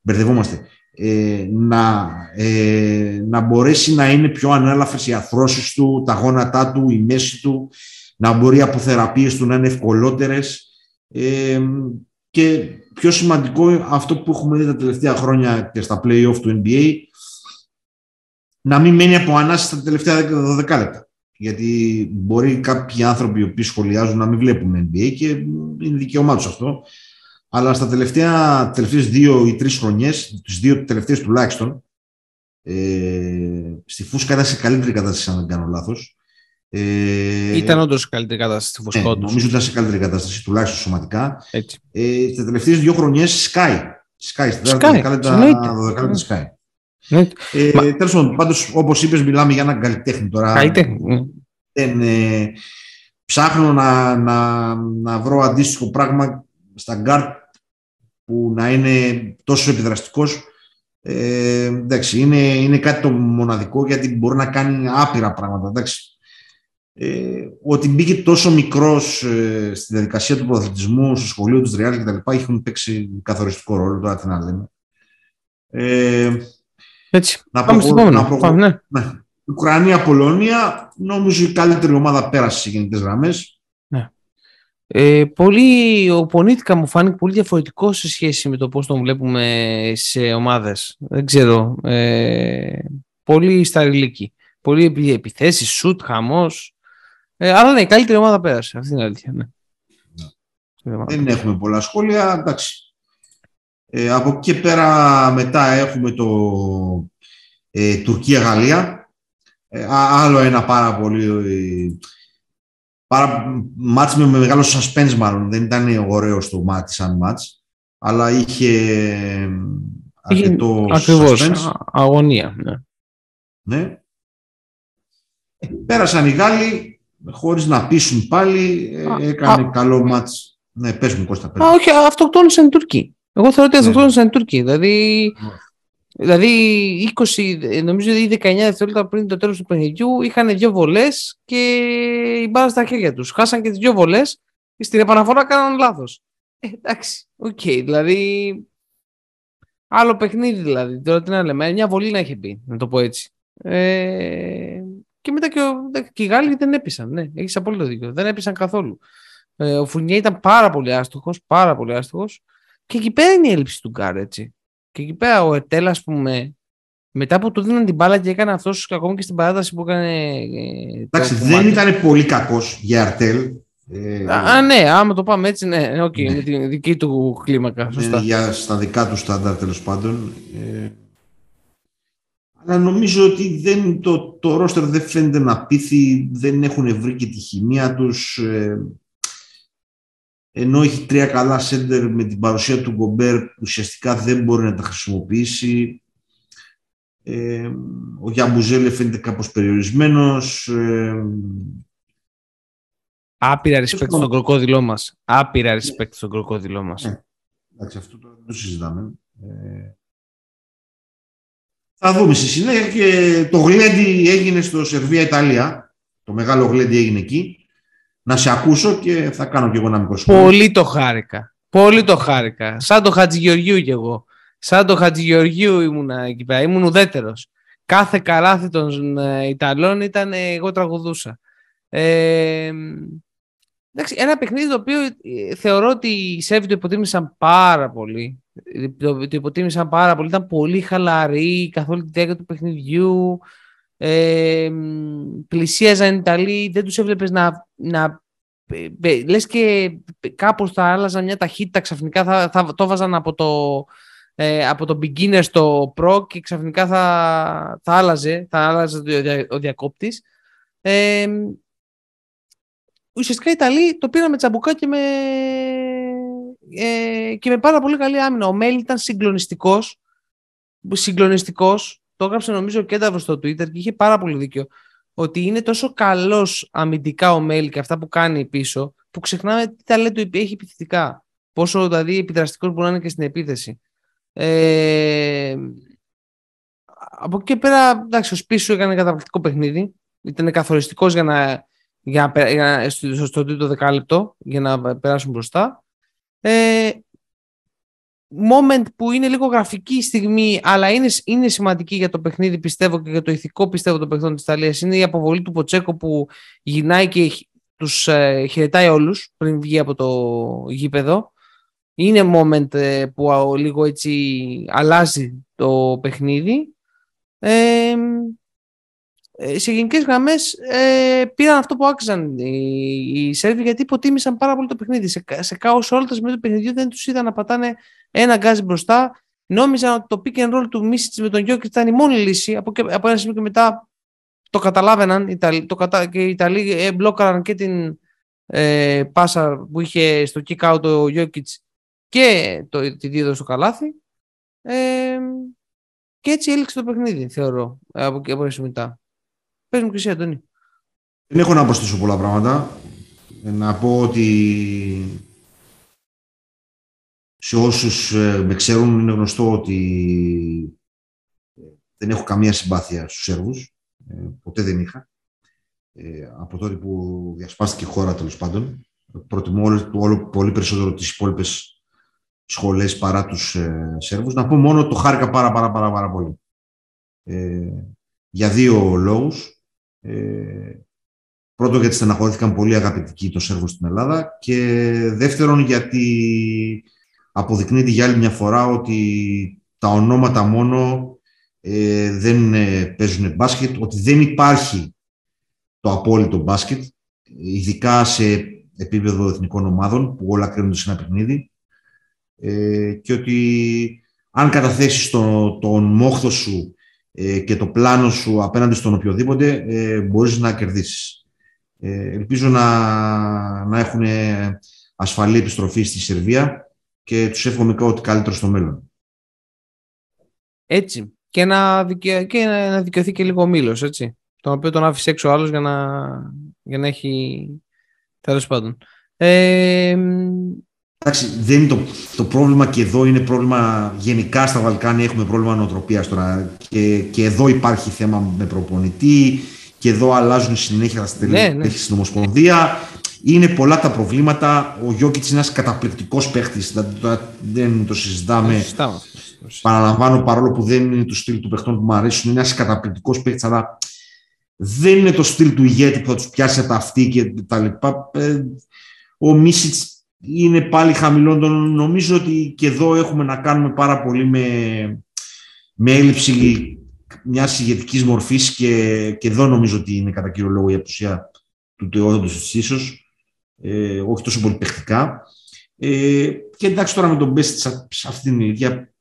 μπερδευόμαστε. Ε, να, ε, να μπορέσει να είναι πιο ανέλαφρες οι αρθρώσεις του, τα γόνατά του, η μέση του, να μπορεί από θεραπείες του να είναι ευκολότερες ε, και πιο σημαντικό αυτό που έχουμε δει τα τελευταία χρόνια και στα play-off του NBA να μην μένει από ανάσης τα τελευταία 12 λεπτά. Γιατί μπορεί κάποιοι άνθρωποι οι οποίοι σχολιάζουν να μην βλέπουν NBA και είναι δικαίωμά τους αυτό. Αλλά στα τελευταία, τελευταίες δύο ή τρεις χρονιές, τις δύο τελευταίες τουλάχιστον, ε, στη φούσκα ήταν σε καλύτερη κατάσταση, αν δεν κάνω λάθος. Ε, ήταν όντως σε καλύτερη κατάσταση στη φούσκα. Ε, νομίζω ότι ήταν σε καλύτερη κατάσταση, τουλάχιστον σωματικά. Έτσι. Ε, Στις τελευταίες δύο χρονιές Sky. Sky, στην δεκάλεπτα Sky. Ναι. Ε, Τέλος πάντων, πάντως, όπως είπες, μιλάμε για έναν καλλιτέχνη τώρα. Καλλιτέχνη. Ναι. Δεν, ε, ψάχνω να, να, να βρω αντίστοιχο πράγμα στα γκάρτ που να είναι τόσο επιδραστικός. Ε, εντάξει, είναι, είναι κάτι το μοναδικό γιατί μπορεί να κάνει άπειρα πράγματα. Εντάξει. Ε, ότι μπήκε τόσο μικρός ε, στη διαδικασία του προαθλητισμού, στο σχολείο του Ρεάλ και τα λοιπά, έχουν παίξει καθοριστικό ρόλο, τώρα τι να λέμε. Ε, έτσι. Να Πάμε στο επόμενο. Πάμε, ναι. ναι. Ουκρανία-Πολωνία, νομίζω η καλύτερη ομάδα πέρασε σε γενικές γραμμές. Ναι. Ε, πολύ, ο Πονίτικα μου φάνηκε πολύ διαφορετικό σε σχέση με το πώς τον βλέπουμε σε ομάδες. Δεν ξέρω. Ε, πολύ σταριλίκη. Πολύ επιθέσεις, σουτ, χαμός. Ε, αλλά ναι, η καλύτερη ομάδα πέρασε. Αυτή είναι η αλήθεια. Ναι. ναι. Δεν έχουμε πολλά σχόλια. Εντάξει. Ε, από εκεί και πέρα μετά έχουμε το ε, Τουρκία-Γαλλία. Ε, άλλο ένα πάρα πολύ... Πάρα, μάτς με μεγάλο suspense μάλλον. Δεν ήταν ωραίος το μάτς σαν μάτς. Αλλά είχε αρκετό Ακριβώς, αγωνία. Ναι. ναι. Πέρασαν οι Γάλλοι χωρίς να πείσουν πάλι. Ε, έκανε καλό μάτς. Ναι, πες μου Κώστα. Πες. Α, όχι, αυτοκτόνησαν οι Τουρκοί. Εγώ θεωρώ ότι ναι. αυτοκτόνησαν οι Τουρκοί. Δηλαδή, ναι. Δηλαδή 20, νομίζω ή 19 δευτερόλεπτα πριν το τέλος του παιχνιδιού είχαν δύο βολές και η μπάλα στα χέρια τους. Χάσαν και τις δύο βολές και στην επαναφορά κάναν λάθος. Ε, εντάξει, okay, okay, δηλαδή άλλο παιχνίδι δηλαδή. Τώρα τι να λέμε, μια βολή να έχει μπει, να το πω έτσι. Ε, και μετά και, ο, και οι Γάλλοι δεν έπεισαν, ναι, έχεις απόλυτο δίκιο. Δεν έπεισαν καθόλου. Ε, ο Φουρνιέ ήταν πάρα πολύ άστοχος, πάρα πολύ άστοχος και εκεί πέρα είναι η έλλειψη του γκαρντ, έτσι. Και εκεί πέρα ο Ερτέλ, ας πούμε, μετά που του δίναν την μπάλα και έκανε αυτός ακόμη και στην παράταση που έκανε. Ε, Εντάξει, δεν ήταν πολύ κακός για Αρτέλ. Ε, α, ναι, άμα το πάμε έτσι, ναι, okay, ναι. με τη δική του κλίμακα. Σωστά. για στα δικά του στάνταρ τέλος πάντων. Ε, αλλά νομίζω ότι δεν, το, το ρόστερ δεν φαίνεται να πείθει, δεν έχουν βρει και τη χημεία τους. Ε, ενώ έχει τρία καλά σέντερ με την παρουσία του Γκομπέρ που ουσιαστικά δεν μπορεί να τα χρησιμοποιήσει. Ε, ο Γιαμπουζέλε φαίνεται κάπως περιορισμένος. Ε, Άπειρα respect στον κροκόδιλό μας. Άπειρα respect στον κροκόδιλό μας. Ε, εντάξει, αυτό το, το συζητάμε. Ε, θα δούμε στη συνέχεια και το γλέντι έγινε στο Σερβία-Ιταλία. Το μεγάλο γλέντι έγινε εκεί να σε ακούσω και θα κάνω κι εγώ ένα μικρό σχόλιο. Πολύ το χάρηκα. Πολύ το χάρηκα. Σαν το Χατζηγεωργίου κι εγώ. Σαν το Χατζηγεωργίου ήμουν εκεί πέρα. Ήμουν ουδέτερος. Κάθε καλάθι των ε, Ιταλών ήταν ε, εγώ τραγουδούσα. Ε, εντάξει, ένα παιχνίδι το οποίο ε, θεωρώ ότι οι Σέρβοι το υποτίμησαν πάρα πολύ. Το, το υποτίμησαν πάρα πολύ. Ήταν πολύ χαλαροί καθ' όλη τη διάρκεια του παιχνιδιού ε, πλησίαζαν οι Ιταλοί, δεν τους έβλεπες να, να λες και κάπως θα άλλαζαν μια ταχύτητα ξαφνικά θα, θα το βάζαν από το, ε, από το beginner στο pro και ξαφνικά θα, θα άλλαζε, θα άλλαζε ο, διακόπτης. Ε, ουσιαστικά οι Ιταλοί το πήραν με τσαμπουκά και με, ε, και με πάρα πολύ καλή άμυνα. Ο Μέλ ήταν συγκλονιστικός, συγκλονιστικός το έγραψε νομίζω και Κένταβρο στο Twitter και είχε πάρα πολύ δίκιο. Ότι είναι τόσο καλός αμυντικά ο Μέλ και αυτά που κάνει πίσω, που ξεχνάμε τι ταλέντο έχει επιθετικά. Πόσο δηλαδή επιδραστικός μπορεί να είναι και στην επίθεση. Ε, από εκεί και πέρα, εντάξει, ο Σπίσου έκανε καταπληκτικό παιχνίδι. Ήταν καθοριστικός για να, για να, για στο, στο τρίτο δεκάλεπτο για να περάσουν μπροστά. Ε, moment που είναι λίγο γραφική στιγμή, αλλά είναι, είναι σημαντική για το παιχνίδι, πιστεύω και για το ηθικό πιστεύω το παιχνίδι της Ιταλίας, είναι η αποβολή του Ποτσέκο που γυρνάει και τους ε, χαιρετάει όλους πριν βγει από το γήπεδο. Είναι moment ε, που λίγο έτσι αλλάζει το παιχνίδι. Ε, ε, σε γενικές γραμμές ε, πήραν αυτό που άξιζαν οι, οι Σέρβοι γιατί υποτίμησαν πάρα πολύ το παιχνίδι. Σε, σε κάος όλα τα σημεία του παιχνιδιού δεν τους είδαν να πατάνε ένα γκάζι μπροστά. Νόμιζαν ότι το pick and roll του Μίσιτς με τον Γιώκη ήταν η μόνη λύση. Από, από ένα σημείο και μετά το καταλάβαιναν το κατα, και οι Ιταλοί ε, μπλόκαραν και την ε, πάσα που είχε στο kick out ο Γιώκητς και το, τη δίδο στο καλάθι. Ε, και έτσι έληξε το παιχνίδι, θεωρώ, από, από μετά. Πες μου και εσύ, Αντώνη. Δεν έχω να προσθέσω πολλά πράγματα. Ε, να πω ότι σε όσους ε, με ξέρουν είναι γνωστό ότι ε, δεν έχω καμία συμπάθεια στους Σέρβους. Ποτέ δεν είχα. Από τότε που διασπάστηκε η χώρα, τέλος πάντων. Προτιμώ όλο, όλο πολύ περισσότερο τις υπόλοιπες σχολές παρά τους Σέρβους. Να πω μόνο το χάρηκα πάρα πάρα πάρα, πάρα πολύ. για δύο λόγους. Ε, πρώτον γιατί στεναχωρήθηκαν πολύ αγαπητικοί το Σέρβος στην Ελλάδα και δεύτερον γιατί αποδεικνύεται για άλλη μια φορά ότι τα ονόματα μόνο ε, δεν ε, παίζουν μπάσκετ, ότι δεν υπάρχει το απόλυτο μπάσκετ, ειδικά σε επίπεδο εθνικών ομάδων που όλα κρίνονται σε ένα παιχνίδι. Ε, και ότι αν καταθέσεις τον, τον μόχθο σου ε, και το πλάνο σου απέναντι στον οποιοδήποτε, ε, μπορείς να κερδίσεις. Ε, ελπίζω να, να έχουν ασφαλή επιστροφή στη Σερβία και τους εύχομαι ό,τι καλύτερο στο μέλλον. Έτσι. Και να, δικαι... και να δικαιωθεί και λίγο ο Μήλος, έτσι. Τον οποίο τον άφησε έξω άλλος για να, για να έχει... Τέλος πάντων. Ε, Εντάξει, δεν είναι το, το πρόβλημα και εδώ είναι πρόβλημα γενικά στα Βαλκάνια έχουμε πρόβλημα νοοτροπίας τώρα και, και εδώ υπάρχει θέμα με προπονητή και εδώ αλλάζουν συνέχεια τα στελέχη ναι, ναι. στην Ομοσπονδία. Είναι πολλά τα προβλήματα. Ο Γιώκητς είναι ένας καταπληκτικός παίχτης, δεν το συζητάμε. Παραλαμβάνω παρόλο που δεν είναι το στυλ του παιχτών που μου αρέσουν, είναι ένας καταπληκτικός παίχτης, αλλά δεν είναι το στυλ του ηγέτη που θα τους πιάσει από τα αυτή και τα λοιπά. Ε, ο Μίσιτς είναι πάλι χαμηλό. Νομίζω ότι και εδώ έχουμε να κάνουμε πάρα πολύ με, με έλλειψη μιας ηγετικής μορφής και, και εδώ νομίζω ότι είναι κατά κύριο λόγο η απουσία του Τεόδοντο ίσως. Ε, όχι τόσο πολύ παιχτικά. Ε, και εντάξει τώρα με τον Μπέστ σε αυτήν την ηλικία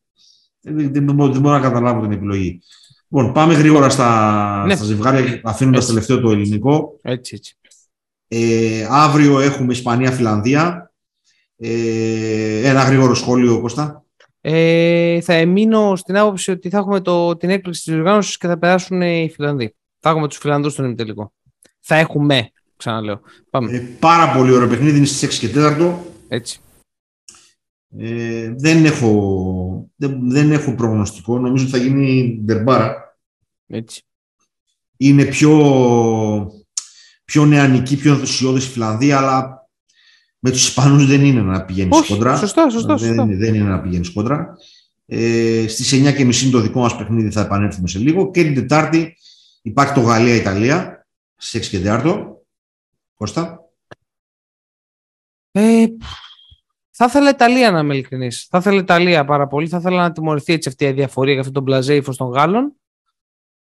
δεν, δεν, δεν, μπορώ να καταλάβω την επιλογή. Λοιπόν, πάμε γρήγορα στα, ναι. στα ζευγάρια, αφήνοντας τελευταίο το ελληνικό. Έτσι, έτσι. Ε, αύριο έχουμε Ισπανία-Φιλανδία. Ε, ένα γρήγορο σχόλιο, Κώστα. Ε, θα εμείνω στην άποψη ότι θα έχουμε το, την έκπληξη της οργάνωσης και θα περάσουν οι Φιλανδοί. Θα έχουμε τους Φιλανδούς στον ημιτελικό. Θα έχουμε, ξαναλέω. Πάμε. Ε, πάρα πολύ ωραίο παιχνίδι, είναι στις 6 και 4. Έτσι. Ε, δεν, έχω, δεν, δεν έχω προγνωστικό. Νομίζω ότι θα γίνει ντερμπάρα. Έτσι. Είναι πιο, πιο νεανική, πιο ενθουσιώδης η Φιλανδία, αλλά με τους Ισπανούς δεν είναι να πηγαίνεις κόντρα. Σωστά, σωστά, δεν, σωστά. δεν είναι να πηγαίνεις κόντρα. Ε, Στις 9.30 το δικό μας παιχνίδι θα επανέλθουμε σε λίγο. Και την Τετάρτη υπάρχει το Γαλλία-Ιταλία στις 6 και 4. Κώστα. Ε, θα ήθελα Ιταλία να είμαι ειλικρινής. Θα ήθελα Ιταλία πάρα πολύ. Θα ήθελα να τιμωρηθεί έτσι αυτή η διαφορία για αυτόν τον μπλαζέ ύφος των Γάλλων.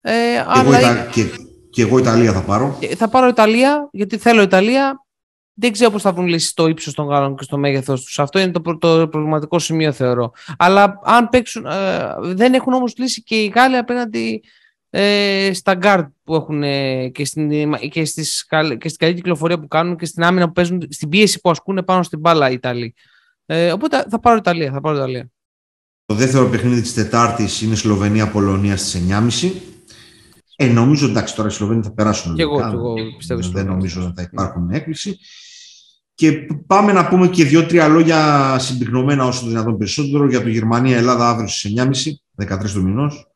Ε, και, αλλά... εγώ Ιτα... και, και εγώ Ιταλία θα πάρω. Ε, θα πάρω Ιταλία γιατί θέλω Ιταλία. Δεν ξέρω πώς θα βρουν λύσεις στο ύψος των Γάλλων και στο μέγεθος τους. Αυτό είναι το, το προβληματικό σημείο, θεωρώ. Αλλά αν παίξουν. Ε, δεν έχουν όμως λύσει και οι Γάλλοι απέναντι ε, στα γκάρτ που έχουν ε, και, στην, και, στις, και στην καλή κυκλοφορία που κάνουν και στην άμυνα που παίζουν, στην πίεση που ασκούν πάνω στην μπάλα οι Ιταλοί. Ε, οπότε θα πάρω Ιταλία. Θα πάρω Ιταλία. Το δεύτερο παιχνίδι της Τετάρτης είναι Σλοβενία-Πολωνία στις 9.30. Ε, νομίζω εντάξει τώρα οι Σλοβένοι θα περάσουν. Και εγώ, εγώ πιστεύω. Δεν νομίζω ότι θα υπάρχουν έκπληξη. Και πάμε να πούμε και δύο-τρία λόγια συμπυκνωμένα όσο δυνατόν περισσότερο για το Γερμανία-Ελλάδα αύριο στις 9.30, 13 του μηνός.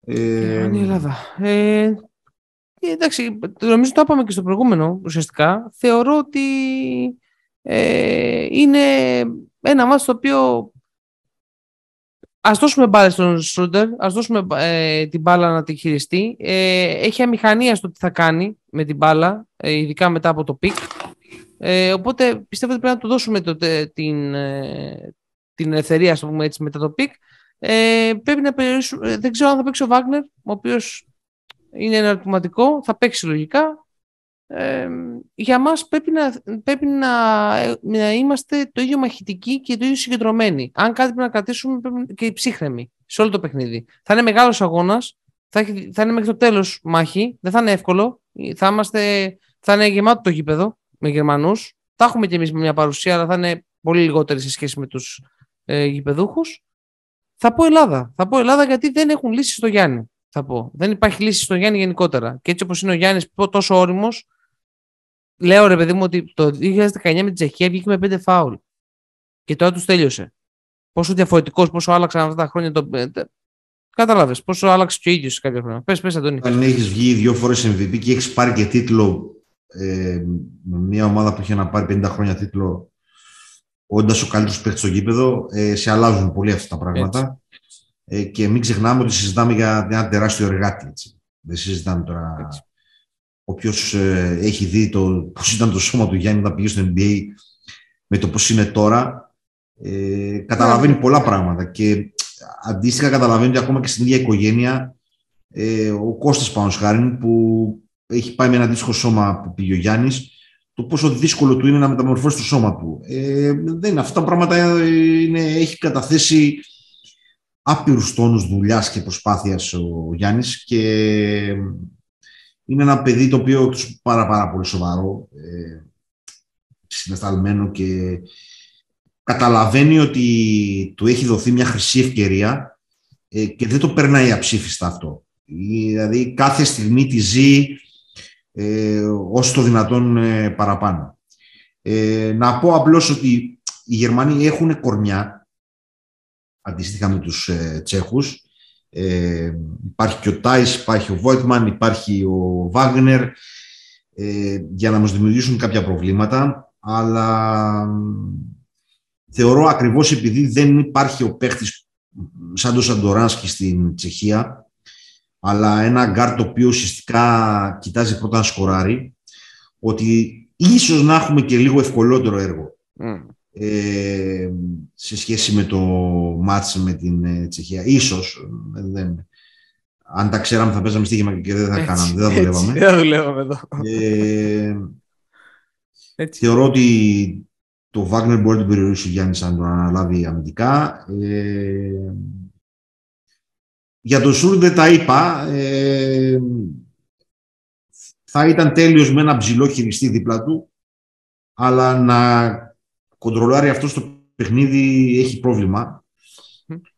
Ε... Γερμανία-Ελλάδα. Ε, εντάξει, νομίζω το είπαμε και στο προηγούμενο ουσιαστικά. Θεωρώ ότι ε, είναι ένα ματς το οποίο Ας δώσουμε μπάλα στον Σρούντερ, ας δώσουμε ε, την μπάλα να τη χειριστεί. Ε, έχει αμηχανία στο τι θα κάνει με την μπάλα, ε, ειδικά μετά από το πικ. Ε, οπότε πιστεύω ότι πρέπει να του δώσουμε το, την, ε, την ελευθερία, το πούμε έτσι, μετά το πικ. Ε, πρέπει να περιορίσουμε, ε, δεν ξέρω αν θα παίξει ο Βάγνερ, ο οποίος είναι ένα ερωτηματικό, θα παίξει λογικά. Ε, για μας πρέπει, να, πρέπει να, να είμαστε το ίδιο μαχητικοί και το ίδιο συγκεντρωμένοι. Αν κάτι πρέπει να κρατήσουμε πρέπει και ψύχραιμοι σε όλο το παιχνίδι. Θα είναι μεγάλος αγώνας, θα, θα είναι μέχρι το τέλος μάχη, δεν θα είναι εύκολο, θα, είμαστε, θα είναι γεμάτο το γήπεδο με Γερμανούς. Θα έχουμε κι εμείς μια παρουσία, αλλά θα είναι πολύ λιγότερη σε σχέση με τους ε, γηπεδούχους. Θα πω Ελλάδα. Θα πω Ελλάδα γιατί δεν έχουν λύσει στο Γιάννη. Θα πω. Δεν υπάρχει λύση στο Γιάννη γενικότερα. Και έτσι όπως είναι ο Γιάννης τόσο όριμος, λέω ρε παιδί μου ότι το 2019 με την Τσεχία βγήκε με πέντε φάουλ. Και τώρα τους τέλειωσε. Πόσο διαφορετικός, πόσο άλλαξαν αυτά τα χρόνια. Το... Ε, Κατάλαβες πόσο άλλαξε και ο ίδιος σε κάποια χρόνια. Πες, πες, Αντώνη. Αν έχεις βγει δύο φορές MVP και έχεις πάρει και τίτλο ε, μια ομάδα που είχε να πάρει 50 χρόνια τίτλο όντας ο καλύτερος παίκτης στο γήπεδο, ε, σε αλλάζουν πολύ αυτά τα πράγματα. Ε, και μην ξεχνάμε ότι συζητάμε για ένα τεράστιο εργάτη. Έτσι. Δεν συζητάμε τώρα. Όποιος ε, έχει δει το, πώς ήταν το σώμα του Γιάννη να πήγε στο NBA με το πώς είναι τώρα, ε, καταλαβαίνει πολλά πράγματα. Και αντίστοιχα καταλαβαίνει ότι ακόμα και στην ίδια οικογένεια ε, ο Κώστας Πανοσχάριν που έχει πάει με ένα αντίστοιχο σώμα που πήγε ο Γιάννης, το πόσο δύσκολο του είναι να μεταμορφώσει το σώμα του. Ε, δεν, αυτά τα πράγματα είναι, έχει καταθέσει άπειρους τόνους δουλειάς και προσπάθειας ο Γιάννης και είναι ένα παιδί το οποίο είναι πάρα, πάρα πολύ σοβαρό, ε, συναισθαλμένο και καταλαβαίνει ότι του έχει δοθεί μια χρυσή ευκαιρία ε, και δεν το περνάει αψήφιστα αυτό. Δηλαδή κάθε στιγμή τη ζει ε, όσο το δυνατόν ε, παραπάνω. Ε, να πω απλώς ότι οι Γερμανοί έχουν κορμιά αντίστοιχα με τους ε, Τσέχους. Ε, υπάρχει και ο Τάις, υπάρχει ο Βόιτμαν, υπάρχει ο Βάγνερ ε, για να μας δημιουργήσουν κάποια προβλήματα, αλλά θεωρώ ακριβώς επειδή δεν υπάρχει ο παίχτης σαν το Σαντοράνσκι στην Τσεχία, αλλά ένα γκαρντ το οποίο ουσιαστικά κοιτάζει πρώτα να σκοράρει, ότι ίσως να έχουμε και λίγο ευκολότερο έργο. Ε, σε σχέση με το ματς με την ε, Τσεχία. Ίσως, δεν, αν τα ξέραμε θα παίζαμε στοίχημα και δεν θα έτσι, κάναμε, δεν θα δουλεύαμε. Δεν θα δουλεύαμε εδώ. Ε, Θεωρώ ότι τον Wagner μπορεί να την περιορίσει ο Γιάννης αν τον αναλάβει αμυντικά. Ε, για το Σρούντερ τα είπα. Ε, θα ήταν τέλειος με ένα ψηλό χειριστή δίπλα του, αλλά να κοντρολάρει αυτό στο παιχνίδι έχει πρόβλημα.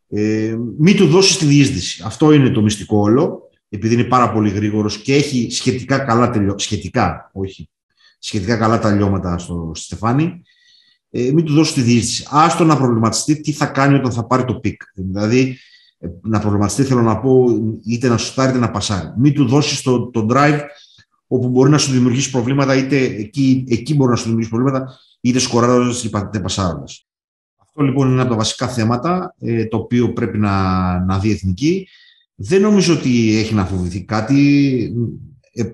Ε, μην του δώσεις τη διείσδυση. Αυτό είναι το μυστικό όλο, επειδή είναι πάρα πολύ γρήγορος και έχει σχετικά καλά τελειώματα. Σχετικά, όχι. Σχετικά καλά τελειώματα στο στεφάνι. Ε, μην του δώσεις τη διείσδυση. Άστο να προβληματιστεί τι θα κάνει όταν θα πάρει το πικ. Δηλαδή, ε, να προβληματιστεί θέλω να πω είτε να σουτάρει είτε να πασάρει. Μην του δώσεις το, το drive όπου μπορεί να σου δημιουργήσει προβλήματα, είτε εκεί, εκεί μπορεί να σου δημιουργήσει προβλήματα, είτε σκοράροντας είτε πασάροντας. Αυτό λοιπόν είναι ένα από τα βασικά θέματα, ε, το οποίο πρέπει να, να δει η εθνική. Δεν νομίζω ότι έχει να φοβηθεί κάτι. Ε,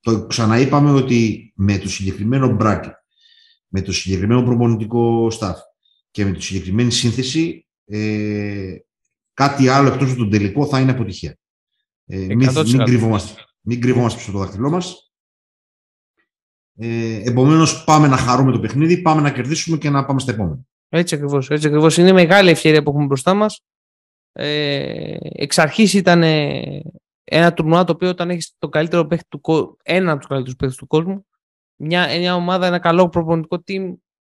το ξαναείπαμε ότι με το συγκεκριμένο bracket, με το συγκεκριμένο προπονητικό staff και με τη συγκεκριμένη σύνθεση, ε, κάτι άλλο εκτός από τον τελικό θα είναι αποτυχία. Ε, μην, μην, κρυβόμαστε, μην κρυβόμαστε πίσω το δάχτυλό μας. Ε, Επομένως, πάμε να χαρούμε το παιχνίδι, πάμε να κερδίσουμε και να πάμε στα επόμενα. Έτσι ακριβώς. Έτσι ακριβώς. Είναι μεγάλη ευκαιρία που έχουμε μπροστά μας. Ε, εξ αρχής ήταν ένα τουρνουά το οποίο όταν έχεις το καλύτερο παίχτη του ένα από τους καλύτερους παίχτε του κόσμου, μια, μια ομάδα, ένα καλό προπονητικό team,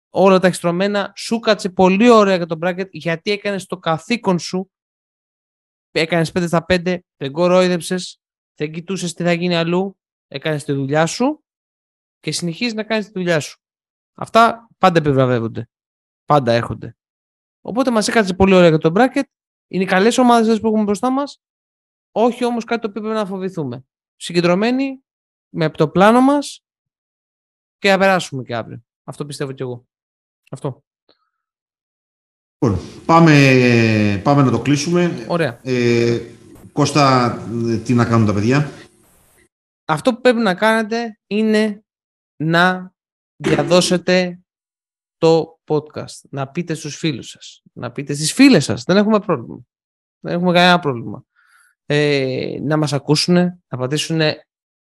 όλα τα εξτρωμένα, σου κάτσε πολύ ωραία για τον bracket γιατί έκανες το καθήκον σου. Έκανες 5 στα 5, δεν κορόιδεψες, δεν κοιτούσες τι θα γίνει αλλού, έκανες τη δουλειά σου και συνεχίζεις να κάνεις τη δουλειά σου. Αυτά πάντα επιβραβεύονται. Πάντα έρχονται. Οπότε μας έκατσε πολύ ωραία για το bracket. Είναι καλές ομάδες που έχουμε μπροστά μας. Όχι όμως κάτι το οποίο πρέπει να φοβηθούμε. Συγκεντρωμένοι με το πλάνο μας και να περάσουμε και αύριο. Αυτό πιστεύω κι εγώ. Αυτό. Λοιπόν, πάμε, πάμε να το κλείσουμε. Ωραία. Ε, Κώστα, τι να κάνουν τα παιδιά; Αυτό που πρέπει να κάνετε είναι να διαδώσετε το podcast, να πείτε στους φίλους σας, να πείτε στις φίλες σας. Δεν έχουμε πρόβλημα. Δεν έχουμε κανένα πρόβλημα. Ε, να μας ακούσουν, να πατήσουν,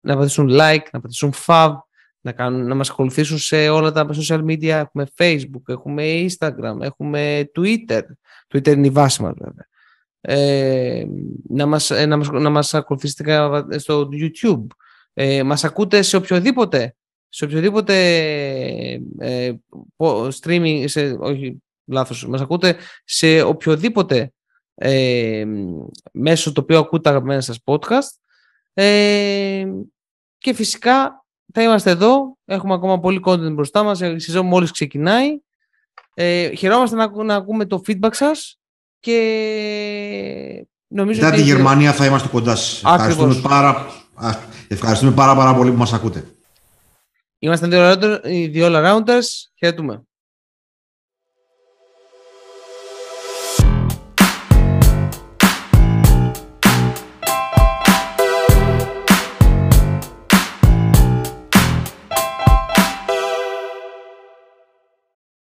να πατήσουν like, να πατήσουν fav, να, κάνουν, να μας ακολουθήσουν σε όλα τα social media. Έχουμε facebook, έχουμε instagram, έχουμε twitter. Twitter είναι η βάση μας βέβαια. Ε, να, μας, ε, να, μας, να μας ακολουθήσετε στο YouTube. Ε, μας ακούτε σε οποιοδήποτε σε οποιοδήποτε ε, streaming, σε, όχι λάθος, μας ακούτε σε οποιοδήποτε ε, μέσο το οποίο ακούτε αγαπημένα σας podcast ε, και φυσικά θα είμαστε εδώ, έχουμε ακόμα πολύ content μπροστά μας, η σεζόν μόλις ξεκινάει ε, χαιρόμαστε να, να ακούμε το feedback σας και νομίζω Μετά τη Γερμανία θα είμαστε κοντά σας. Ευχαριστούμε πάρα, ευχαριστούμε πάρα, πάρα πολύ που μας ακούτε. Είμαστε οι δύο all-rounders. Χαιρετούμε.